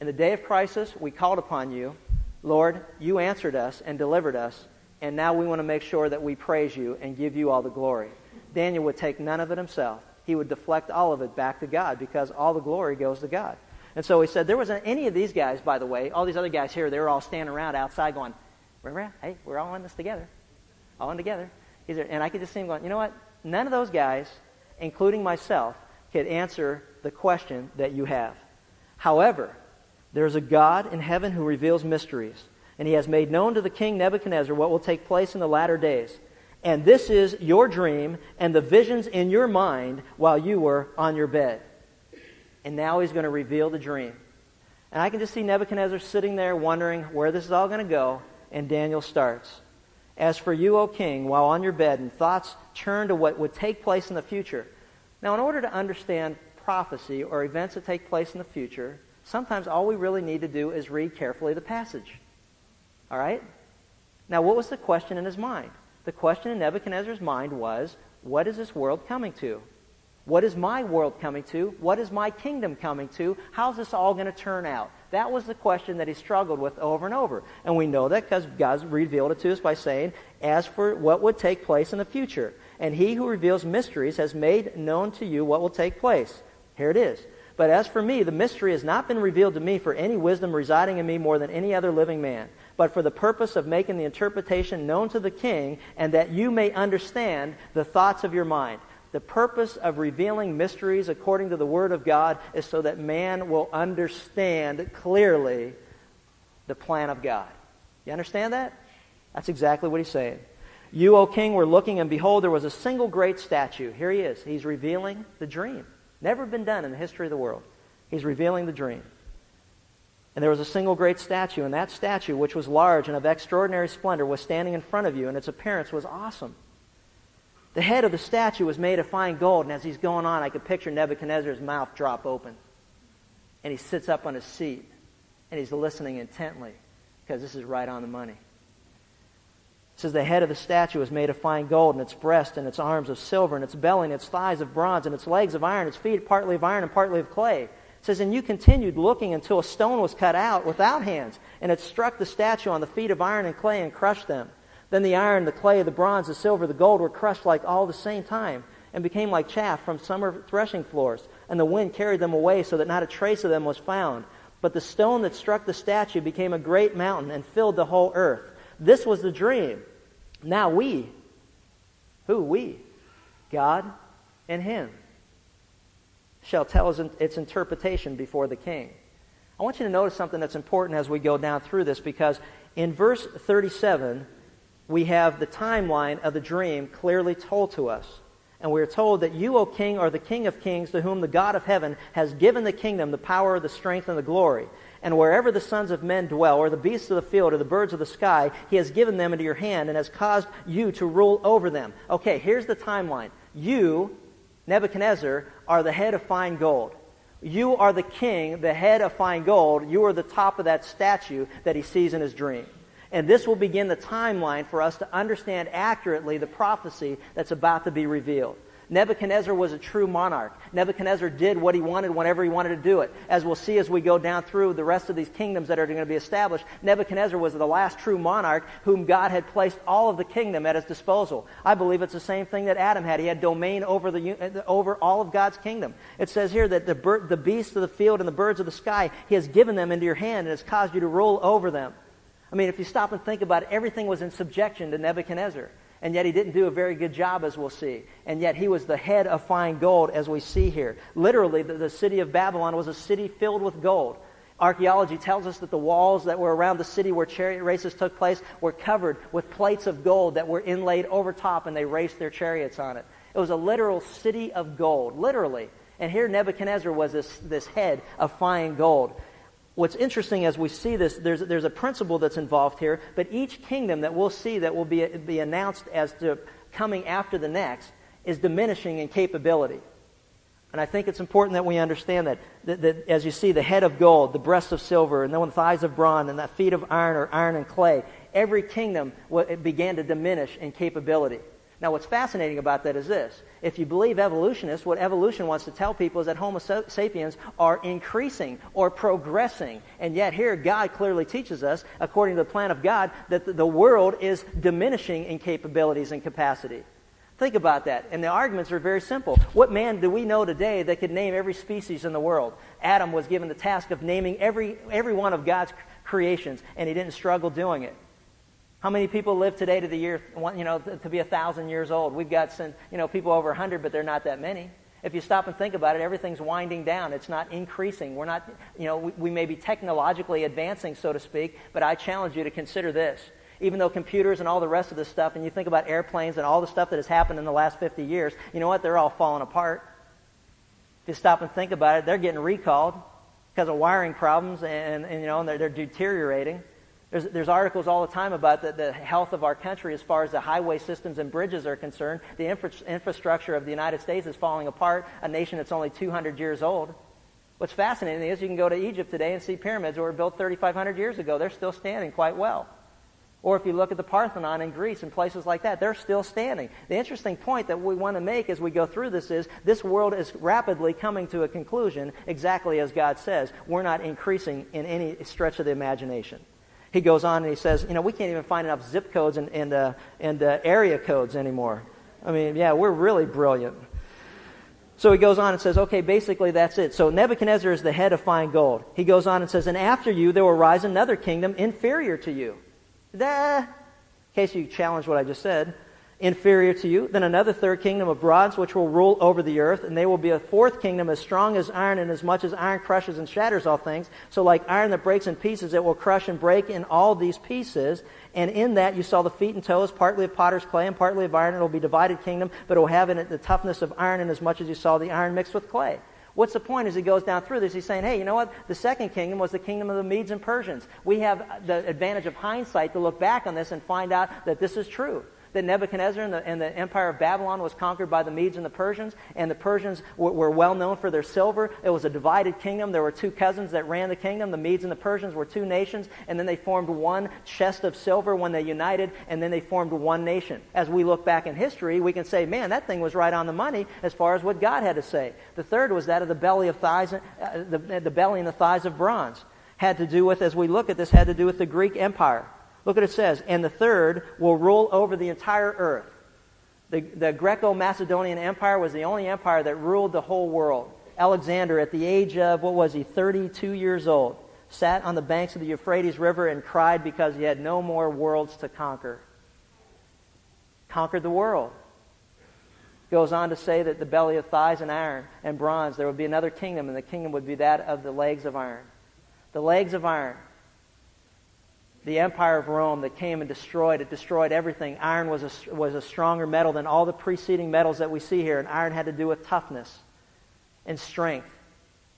In the day of crisis, we called upon you. Lord, you answered us and delivered us, and now we want to make sure that we praise you and give you all the glory. Daniel would take none of it himself. He would deflect all of it back to God because all the glory goes to God. And so he said, there wasn't any of these guys, by the way, all these other guys here, they were all standing around outside going, hey, we're all in this together. All in together. And I could just see him going, you know what? None of those guys, including myself, could answer the question that you have. However, there's a God in heaven who reveals mysteries, and he has made known to the king Nebuchadnezzar what will take place in the latter days. And this is your dream and the visions in your mind while you were on your bed. And now he's going to reveal the dream. And I can just see Nebuchadnezzar sitting there wondering where this is all going to go, and Daniel starts. As for you, O king, while on your bed, and thoughts turn to what would take place in the future. Now, in order to understand prophecy or events that take place in the future, sometimes all we really need to do is read carefully the passage. All right? Now, what was the question in his mind? The question in Nebuchadnezzar's mind was, what is this world coming to? What is my world coming to? What is my kingdom coming to? How's this all going to turn out? That was the question that he struggled with over and over. And we know that because God revealed it to us by saying, as for what would take place in the future. And he who reveals mysteries has made known to you what will take place. Here it is. But as for me, the mystery has not been revealed to me for any wisdom residing in me more than any other living man, but for the purpose of making the interpretation known to the king, and that you may understand the thoughts of your mind. The purpose of revealing mysteries according to the Word of God is so that man will understand clearly the plan of God. You understand that? That's exactly what he's saying. You, O king, were looking, and behold, there was a single great statue. Here he is. He's revealing the dream. Never been done in the history of the world. He's revealing the dream. And there was a single great statue, and that statue, which was large and of extraordinary splendor, was standing in front of you, and its appearance was awesome. The head of the statue was made of fine gold, and as he's going on, I could picture Nebuchadnezzar's mouth drop open. And he sits up on his seat, and he's listening intently, because this is right on the money. It says the head of the statue was made of fine gold, and its breast and its arms of silver, and its belly and its thighs of bronze, and its legs of iron, its feet partly of iron and partly of clay. It says, And you continued looking until a stone was cut out without hands, and it struck the statue on the feet of iron and clay and crushed them. Then the iron, the clay, the bronze, the silver, the gold were crushed like all the same time and became like chaff from summer threshing floors. And the wind carried them away so that not a trace of them was found. But the stone that struck the statue became a great mountain and filled the whole earth. This was the dream. Now we, who we? God and Him, shall tell its interpretation before the king. I want you to notice something that's important as we go down through this because in verse 37, we have the timeline of the dream clearly told to us. And we are told that you, O king, are the king of kings to whom the God of heaven has given the kingdom, the power, the strength, and the glory. And wherever the sons of men dwell, or the beasts of the field, or the birds of the sky, he has given them into your hand and has caused you to rule over them. Okay, here's the timeline. You, Nebuchadnezzar, are the head of fine gold. You are the king, the head of fine gold. You are the top of that statue that he sees in his dream. And this will begin the timeline for us to understand accurately the prophecy that's about to be revealed. Nebuchadnezzar was a true monarch. Nebuchadnezzar did what he wanted whenever he wanted to do it. As we'll see as we go down through the rest of these kingdoms that are going to be established, Nebuchadnezzar was the last true monarch whom God had placed all of the kingdom at his disposal. I believe it's the same thing that Adam had. He had domain over, the, over all of God's kingdom. It says here that the, the beasts of the field and the birds of the sky, he has given them into your hand and has caused you to rule over them. I mean, if you stop and think about it, everything was in subjection to Nebuchadnezzar. And yet he didn't do a very good job, as we'll see. And yet he was the head of fine gold, as we see here. Literally, the, the city of Babylon was a city filled with gold. Archaeology tells us that the walls that were around the city where chariot races took place were covered with plates of gold that were inlaid over top, and they raced their chariots on it. It was a literal city of gold, literally. And here Nebuchadnezzar was this, this head of fine gold. What's interesting as we see this, there's, there's a principle that's involved here, but each kingdom that we'll see that will be, be announced as to coming after the next is diminishing in capability. And I think it's important that we understand that, that, that, as you see, the head of gold, the breast of silver, and then the thighs of bronze, and the feet of iron or iron and clay, every kingdom began to diminish in capability. Now, what's fascinating about that is this. If you believe evolutionists, what evolution wants to tell people is that Homo sapiens are increasing or progressing. And yet, here, God clearly teaches us, according to the plan of God, that the world is diminishing in capabilities and capacity. Think about that. And the arguments are very simple. What man do we know today that could name every species in the world? Adam was given the task of naming every, every one of God's creations, and he didn't struggle doing it. How many people live today to the year, you know, to be a thousand years old? We've got some, you know, people over a hundred, but they're not that many. If you stop and think about it, everything's winding down. It's not increasing. We're not, you know, we, we may be technologically advancing, so to speak, but I challenge you to consider this even though computers and all the rest of this stuff, and you think about airplanes and all the stuff that has happened in the last 50 years, you know what? They're all falling apart. If you stop and think about it, they're getting recalled because of wiring problems and, and you know, and they're, they're deteriorating. There's, there's articles all the time about the, the health of our country as far as the highway systems and bridges are concerned. The infra- infrastructure of the United States is falling apart, a nation that's only 200 years old. What's fascinating is you can go to Egypt today and see pyramids that were built 3,500 years ago. They're still standing quite well. Or if you look at the Parthenon in Greece and places like that, they're still standing. The interesting point that we want to make as we go through this is this world is rapidly coming to a conclusion exactly as God says. We're not increasing in any stretch of the imagination. He goes on and he says, you know, we can't even find enough zip codes and, and, uh, and uh, area codes anymore. I mean, yeah, we're really brilliant. So he goes on and says, okay, basically that's it. So Nebuchadnezzar is the head of fine gold. He goes on and says, and after you there will rise another kingdom inferior to you in case you challenge what I just said, inferior to you. Then another third kingdom of bronze, which will rule over the earth, and they will be a fourth kingdom as strong as iron, and as much as iron crushes and shatters all things. So like iron that breaks in pieces, it will crush and break in all these pieces. And in that you saw the feet and toes, partly of potter's clay and partly of iron. It will be divided kingdom, but it will have in it the toughness of iron, and as much as you saw the iron mixed with clay. What's the point as he goes down through this? He's saying, hey, you know what? The second kingdom was the kingdom of the Medes and Persians. We have the advantage of hindsight to look back on this and find out that this is true that Nebuchadnezzar and the, and the, empire of Babylon was conquered by the Medes and the Persians, and the Persians were, were, well known for their silver. It was a divided kingdom. There were two cousins that ran the kingdom. The Medes and the Persians were two nations, and then they formed one chest of silver when they united, and then they formed one nation. As we look back in history, we can say, man, that thing was right on the money as far as what God had to say. The third was that of the belly of thighs, uh, the, the belly and the thighs of bronze. Had to do with, as we look at this, had to do with the Greek Empire. Look what it says. And the third will rule over the entire earth. The, the Greco Macedonian Empire was the only empire that ruled the whole world. Alexander, at the age of, what was he, 32 years old, sat on the banks of the Euphrates River and cried because he had no more worlds to conquer. Conquered the world. Goes on to say that the belly of thighs and iron and bronze, there would be another kingdom, and the kingdom would be that of the legs of iron. The legs of iron the empire of Rome that came and destroyed it, destroyed everything. Iron was a, was a stronger metal than all the preceding metals that we see here, and iron had to do with toughness and strength.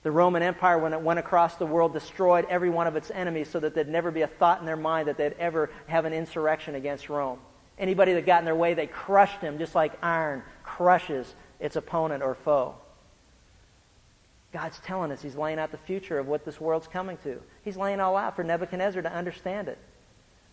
The Roman Empire, when it went across the world, destroyed every one of its enemies so that there'd never be a thought in their mind that they'd ever have an insurrection against Rome. Anybody that got in their way, they crushed him just like iron crushes its opponent or foe. God's telling us He's laying out the future of what this world's coming to. He's laying all out for Nebuchadnezzar to understand it.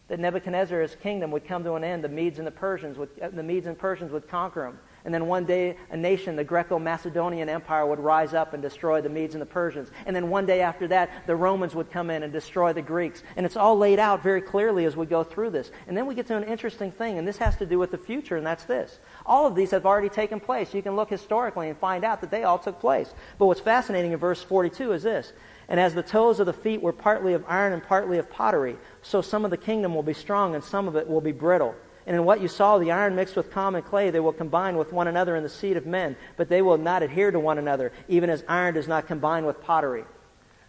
That Nebuchadnezzar's kingdom would come to an end. The Medes and the Persians would, the Medes and Persians would conquer him. And then one day, a nation, the Greco-Macedonian Empire, would rise up and destroy the Medes and the Persians. And then one day after that, the Romans would come in and destroy the Greeks. And it's all laid out very clearly as we go through this. And then we get to an interesting thing, and this has to do with the future, and that's this. All of these have already taken place. You can look historically and find out that they all took place. But what's fascinating in verse 42 is this. And as the toes of the feet were partly of iron and partly of pottery, so some of the kingdom will be strong and some of it will be brittle. And in what you saw, the iron mixed with common clay, they will combine with one another in the seed of men, but they will not adhere to one another, even as iron does not combine with pottery.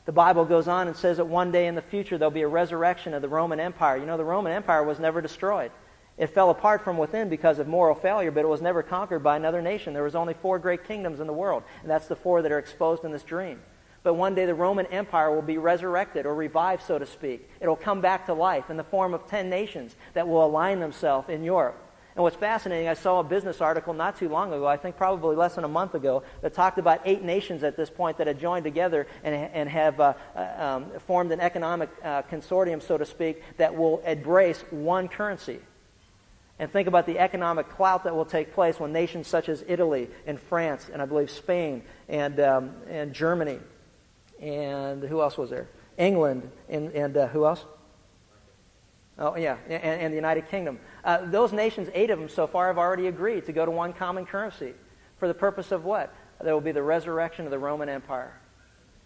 The Bible goes on and says that one day in the future there'll be a resurrection of the Roman Empire. You know, the Roman Empire was never destroyed. It fell apart from within because of moral failure, but it was never conquered by another nation. There was only four great kingdoms in the world, and that's the four that are exposed in this dream. But one day the Roman Empire will be resurrected or revived, so to speak. It'll come back to life in the form of ten nations that will align themselves in Europe. And what's fascinating, I saw a business article not too long ago, I think probably less than a month ago, that talked about eight nations at this point that had joined together and, and have uh, uh um, formed an economic uh, consortium, so to speak, that will embrace one currency. And think about the economic clout that will take place when nations such as Italy and France and I believe Spain and, um, and Germany and who else was there? England and, and uh, who else? Oh, yeah, and, and the United Kingdom. Uh, those nations, eight of them so far, have already agreed to go to one common currency. For the purpose of what? There will be the resurrection of the Roman Empire.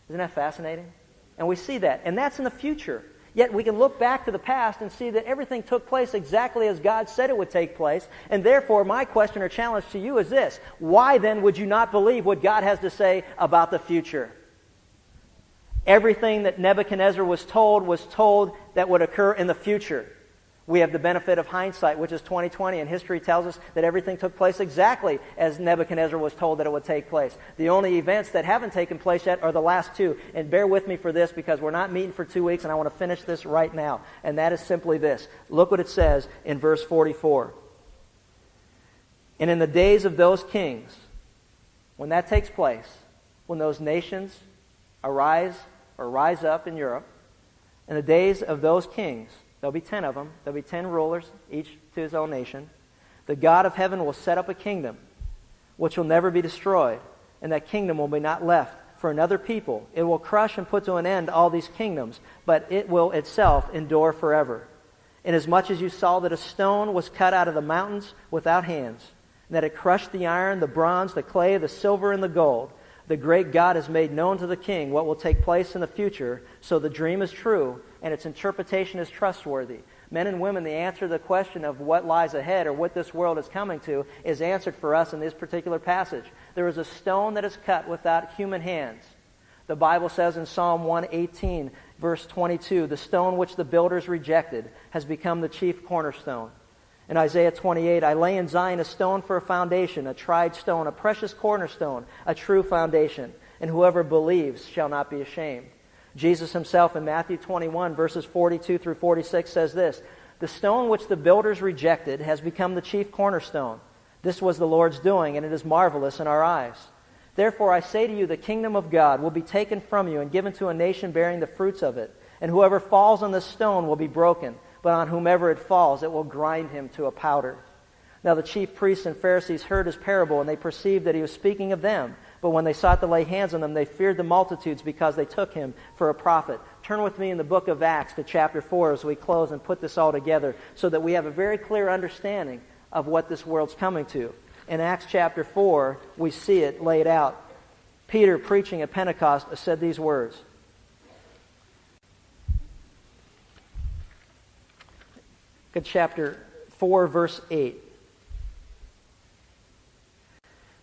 Isn't that fascinating? And we see that. And that's in the future. Yet we can look back to the past and see that everything took place exactly as God said it would take place. And therefore, my question or challenge to you is this Why then would you not believe what God has to say about the future? Everything that Nebuchadnezzar was told was told that would occur in the future. We have the benefit of hindsight, which is 2020, and history tells us that everything took place exactly as Nebuchadnezzar was told that it would take place. The only events that haven't taken place yet are the last two. And bear with me for this because we're not meeting for two weeks, and I want to finish this right now. And that is simply this. Look what it says in verse 44. And in the days of those kings, when that takes place, when those nations arise or rise up in Europe, in the days of those kings, there'll be ten of them, there'll be ten rulers, each to his own nation, the God of heaven will set up a kingdom which will never be destroyed, and that kingdom will be not left for another people. It will crush and put to an end all these kingdoms, but it will itself endure forever. Inasmuch as you saw that a stone was cut out of the mountains without hands, and that it crushed the iron, the bronze, the clay, the silver, and the gold, the great God has made known to the king what will take place in the future, so the dream is true and its interpretation is trustworthy. Men and women, the answer to the question of what lies ahead or what this world is coming to is answered for us in this particular passage. There is a stone that is cut without human hands. The Bible says in Psalm 118, verse 22, the stone which the builders rejected has become the chief cornerstone. In Isaiah 28, I lay in Zion a stone for a foundation, a tried stone, a precious cornerstone, a true foundation, and whoever believes shall not be ashamed. Jesus himself in Matthew 21, verses 42 through 46 says this The stone which the builders rejected has become the chief cornerstone. This was the Lord's doing, and it is marvelous in our eyes. Therefore, I say to you, the kingdom of God will be taken from you and given to a nation bearing the fruits of it. And whoever falls on this stone will be broken but on whomever it falls, it will grind him to a powder. Now the chief priests and Pharisees heard his parable, and they perceived that he was speaking of them. But when they sought to lay hands on them, they feared the multitudes because they took him for a prophet. Turn with me in the book of Acts to chapter 4 as we close and put this all together so that we have a very clear understanding of what this world's coming to. In Acts chapter 4, we see it laid out. Peter, preaching at Pentecost, said these words Look at chapter 4, verse 8.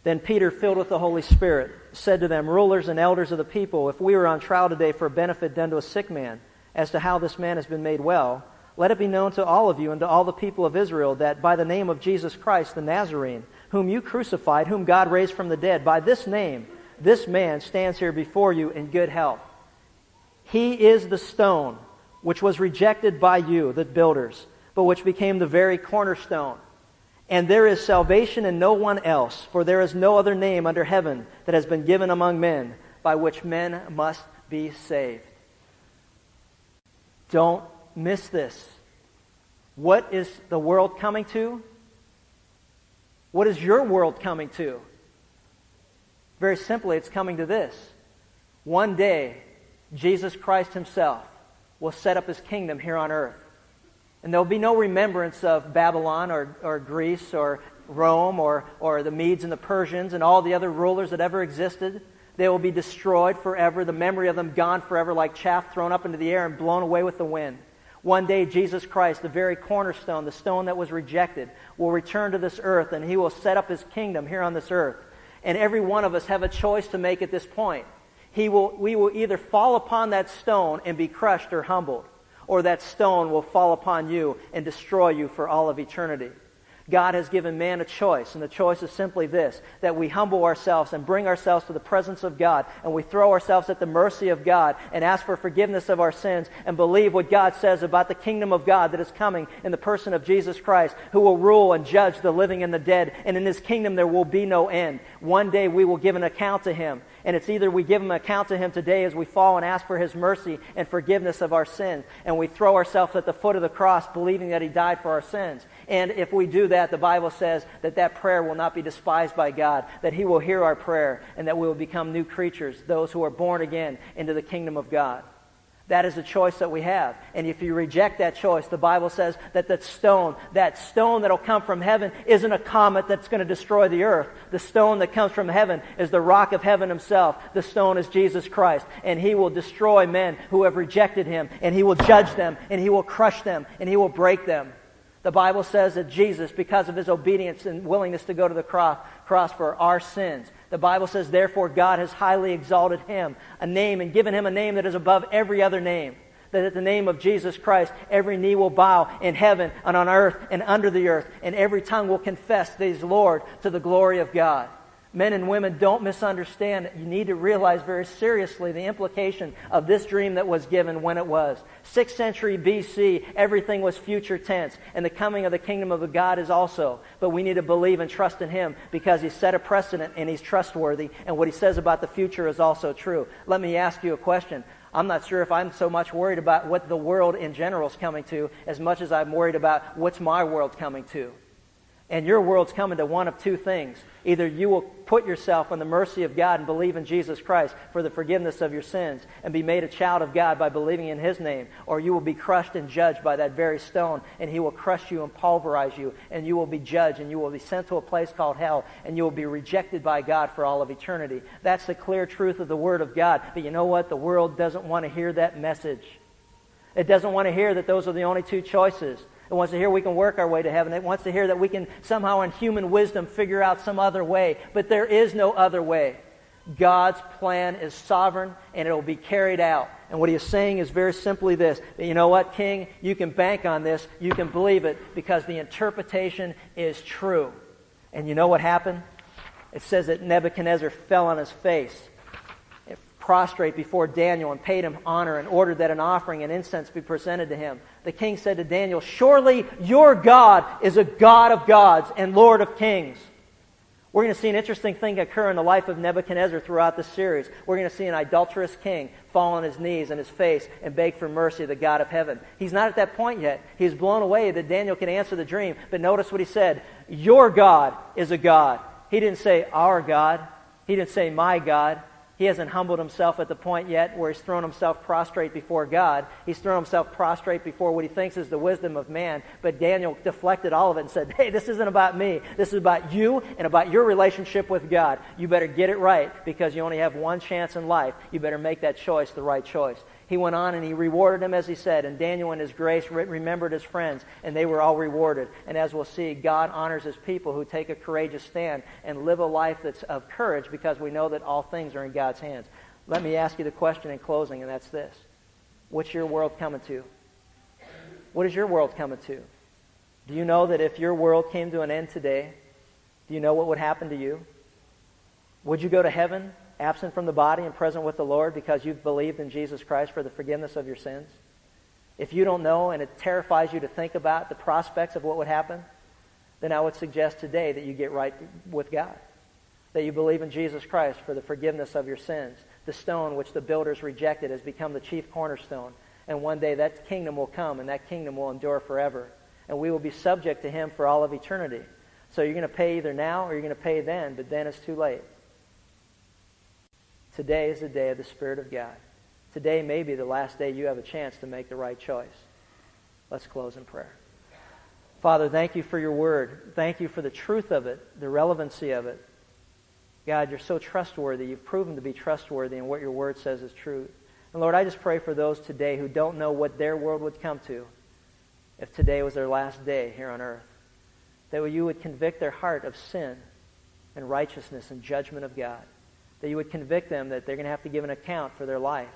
Then Peter, filled with the Holy Spirit, said to them, Rulers and elders of the people, if we were on trial today for a benefit done to a sick man, as to how this man has been made well, let it be known to all of you and to all the people of Israel that by the name of Jesus Christ the Nazarene, whom you crucified, whom God raised from the dead, by this name, this man stands here before you in good health. He is the stone which was rejected by you, the builders but which became the very cornerstone. And there is salvation in no one else, for there is no other name under heaven that has been given among men by which men must be saved. Don't miss this. What is the world coming to? What is your world coming to? Very simply, it's coming to this. One day, Jesus Christ Himself will set up His kingdom here on earth. And there'll be no remembrance of Babylon or, or Greece or Rome or, or the Medes and the Persians and all the other rulers that ever existed. They will be destroyed forever, the memory of them gone forever, like chaff thrown up into the air and blown away with the wind. One day, Jesus Christ, the very cornerstone, the stone that was rejected, will return to this earth and he will set up his kingdom here on this earth. And every one of us have a choice to make at this point. He will, we will either fall upon that stone and be crushed or humbled or that stone will fall upon you and destroy you for all of eternity. God has given man a choice, and the choice is simply this that we humble ourselves and bring ourselves to the presence of God, and we throw ourselves at the mercy of God and ask for forgiveness of our sins and believe what God says about the kingdom of God that is coming in the person of Jesus Christ, who will rule and judge the living and the dead, and in his kingdom there will be no end. One day we will give an account to him, and it's either we give him an account to him today as we fall and ask for his mercy and forgiveness of our sins, and we throw ourselves at the foot of the cross believing that he died for our sins. And if we do that, the Bible says that that prayer will not be despised by God, that He will hear our prayer, and that we will become new creatures, those who are born again into the kingdom of God. That is a choice that we have. And if you reject that choice, the Bible says that that stone, that stone that'll come from heaven isn't a comet that's going to destroy the earth. The stone that comes from heaven is the rock of heaven himself. The stone is Jesus Christ. And he will destroy men who have rejected him. And he will judge them. And he will crush them. And he will break them. The Bible says that Jesus, because of his obedience and willingness to go to the cross, cross for our sins, the Bible says, therefore, God has highly exalted him, a name, and given him a name that is above every other name. That at the name of Jesus Christ, every knee will bow in heaven and on earth and under the earth, and every tongue will confess that He's Lord to the glory of God men and women, don't misunderstand. You need to realize very seriously the implication of this dream that was given when it was. Sixth century BC, everything was future tense, and the coming of the kingdom of God is also. But we need to believe and trust in Him because He set a precedent and He's trustworthy, and what He says about the future is also true. Let me ask you a question. I'm not sure if I'm so much worried about what the world in general is coming to as much as I'm worried about what's my world coming to. And your world's coming to one of two things. Either you will put yourself on the mercy of God and believe in Jesus Christ for the forgiveness of your sins and be made a child of God by believing in His name, or you will be crushed and judged by that very stone, and He will crush you and pulverize you, and you will be judged, and you will be sent to a place called hell, and you will be rejected by God for all of eternity. That's the clear truth of the Word of God. But you know what? The world doesn't want to hear that message. It doesn't want to hear that those are the only two choices. It wants to hear we can work our way to heaven. It wants to hear that we can somehow in human wisdom figure out some other way. But there is no other way. God's plan is sovereign and it will be carried out. And what he is saying is very simply this you know what, King? You can bank on this. You can believe it because the interpretation is true. And you know what happened? It says that Nebuchadnezzar fell on his face prostrate before Daniel and paid him honor and ordered that an offering and incense be presented to him. The king said to Daniel, Surely your God is a God of gods and Lord of kings. We're going to see an interesting thing occur in the life of Nebuchadnezzar throughout this series. We're going to see an idolatrous king fall on his knees and his face and beg for mercy the God of heaven. He's not at that point yet. He's blown away that Daniel can answer the dream. But notice what he said Your God is a God. He didn't say our God. He didn't say my God. He hasn't humbled himself at the point yet where he's thrown himself prostrate before God. He's thrown himself prostrate before what he thinks is the wisdom of man. But Daniel deflected all of it and said, Hey, this isn't about me. This is about you and about your relationship with God. You better get it right because you only have one chance in life. You better make that choice the right choice he went on and he rewarded him as he said. And Daniel, in his grace, remembered his friends, and they were all rewarded. And as we'll see, God honors his people who take a courageous stand and live a life that's of courage because we know that all things are in God's hands. Let me ask you the question in closing, and that's this What's your world coming to? What is your world coming to? Do you know that if your world came to an end today, do you know what would happen to you? Would you go to heaven absent from the body and present with the Lord because you've believed in Jesus Christ for the forgiveness of your sins? If you don't know and it terrifies you to think about the prospects of what would happen, then I would suggest today that you get right with God. That you believe in Jesus Christ for the forgiveness of your sins. The stone which the builders rejected has become the chief cornerstone. And one day that kingdom will come and that kingdom will endure forever. And we will be subject to him for all of eternity. So you're going to pay either now or you're going to pay then, but then it's too late. Today is the day of the Spirit of God. Today may be the last day you have a chance to make the right choice. Let's close in prayer. Father, thank you for your word. Thank you for the truth of it, the relevancy of it. God, you're so trustworthy. You've proven to be trustworthy, and what your word says is true. And Lord, I just pray for those today who don't know what their world would come to if today was their last day here on earth. That you would convict their heart of sin and righteousness and judgment of God that you would convict them that they're going to have to give an account for their life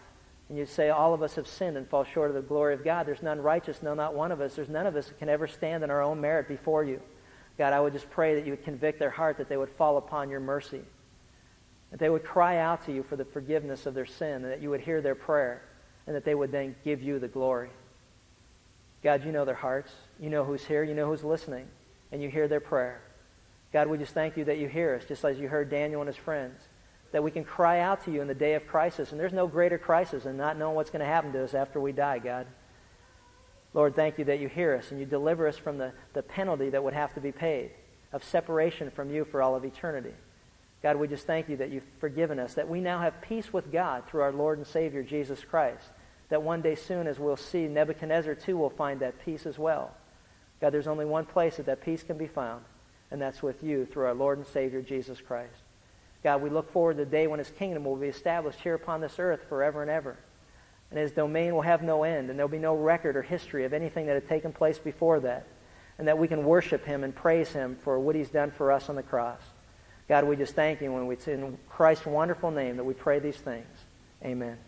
And you'd say, All of us have sinned and fall short of the glory of God. There's none righteous, no, not one of us. There's none of us that can ever stand in our own merit before you. God, I would just pray that you would convict their heart, that they would fall upon your mercy, that they would cry out to you for the forgiveness of their sin, and that you would hear their prayer, and that they would then give you the glory. God, you know their hearts. You know who's here. You know who's listening. And you hear their prayer. God, we just thank you that you hear us, just as you heard Daniel and his friends. That we can cry out to you in the day of crisis. And there's no greater crisis than not knowing what's going to happen to us after we die, God. Lord, thank you that you hear us and you deliver us from the, the penalty that would have to be paid of separation from you for all of eternity. God, we just thank you that you've forgiven us, that we now have peace with God through our Lord and Savior, Jesus Christ. That one day soon, as we'll see, Nebuchadnezzar too will find that peace as well. God, there's only one place that that peace can be found, and that's with you through our Lord and Savior, Jesus Christ. God, we look forward to the day when his kingdom will be established here upon this earth forever and ever and his domain will have no end, and there'll be no record or history of anything that had taken place before that, and that we can worship him and praise him for what he's done for us on the cross. God, we just thank you when it's in Christ's wonderful name that we pray these things. Amen.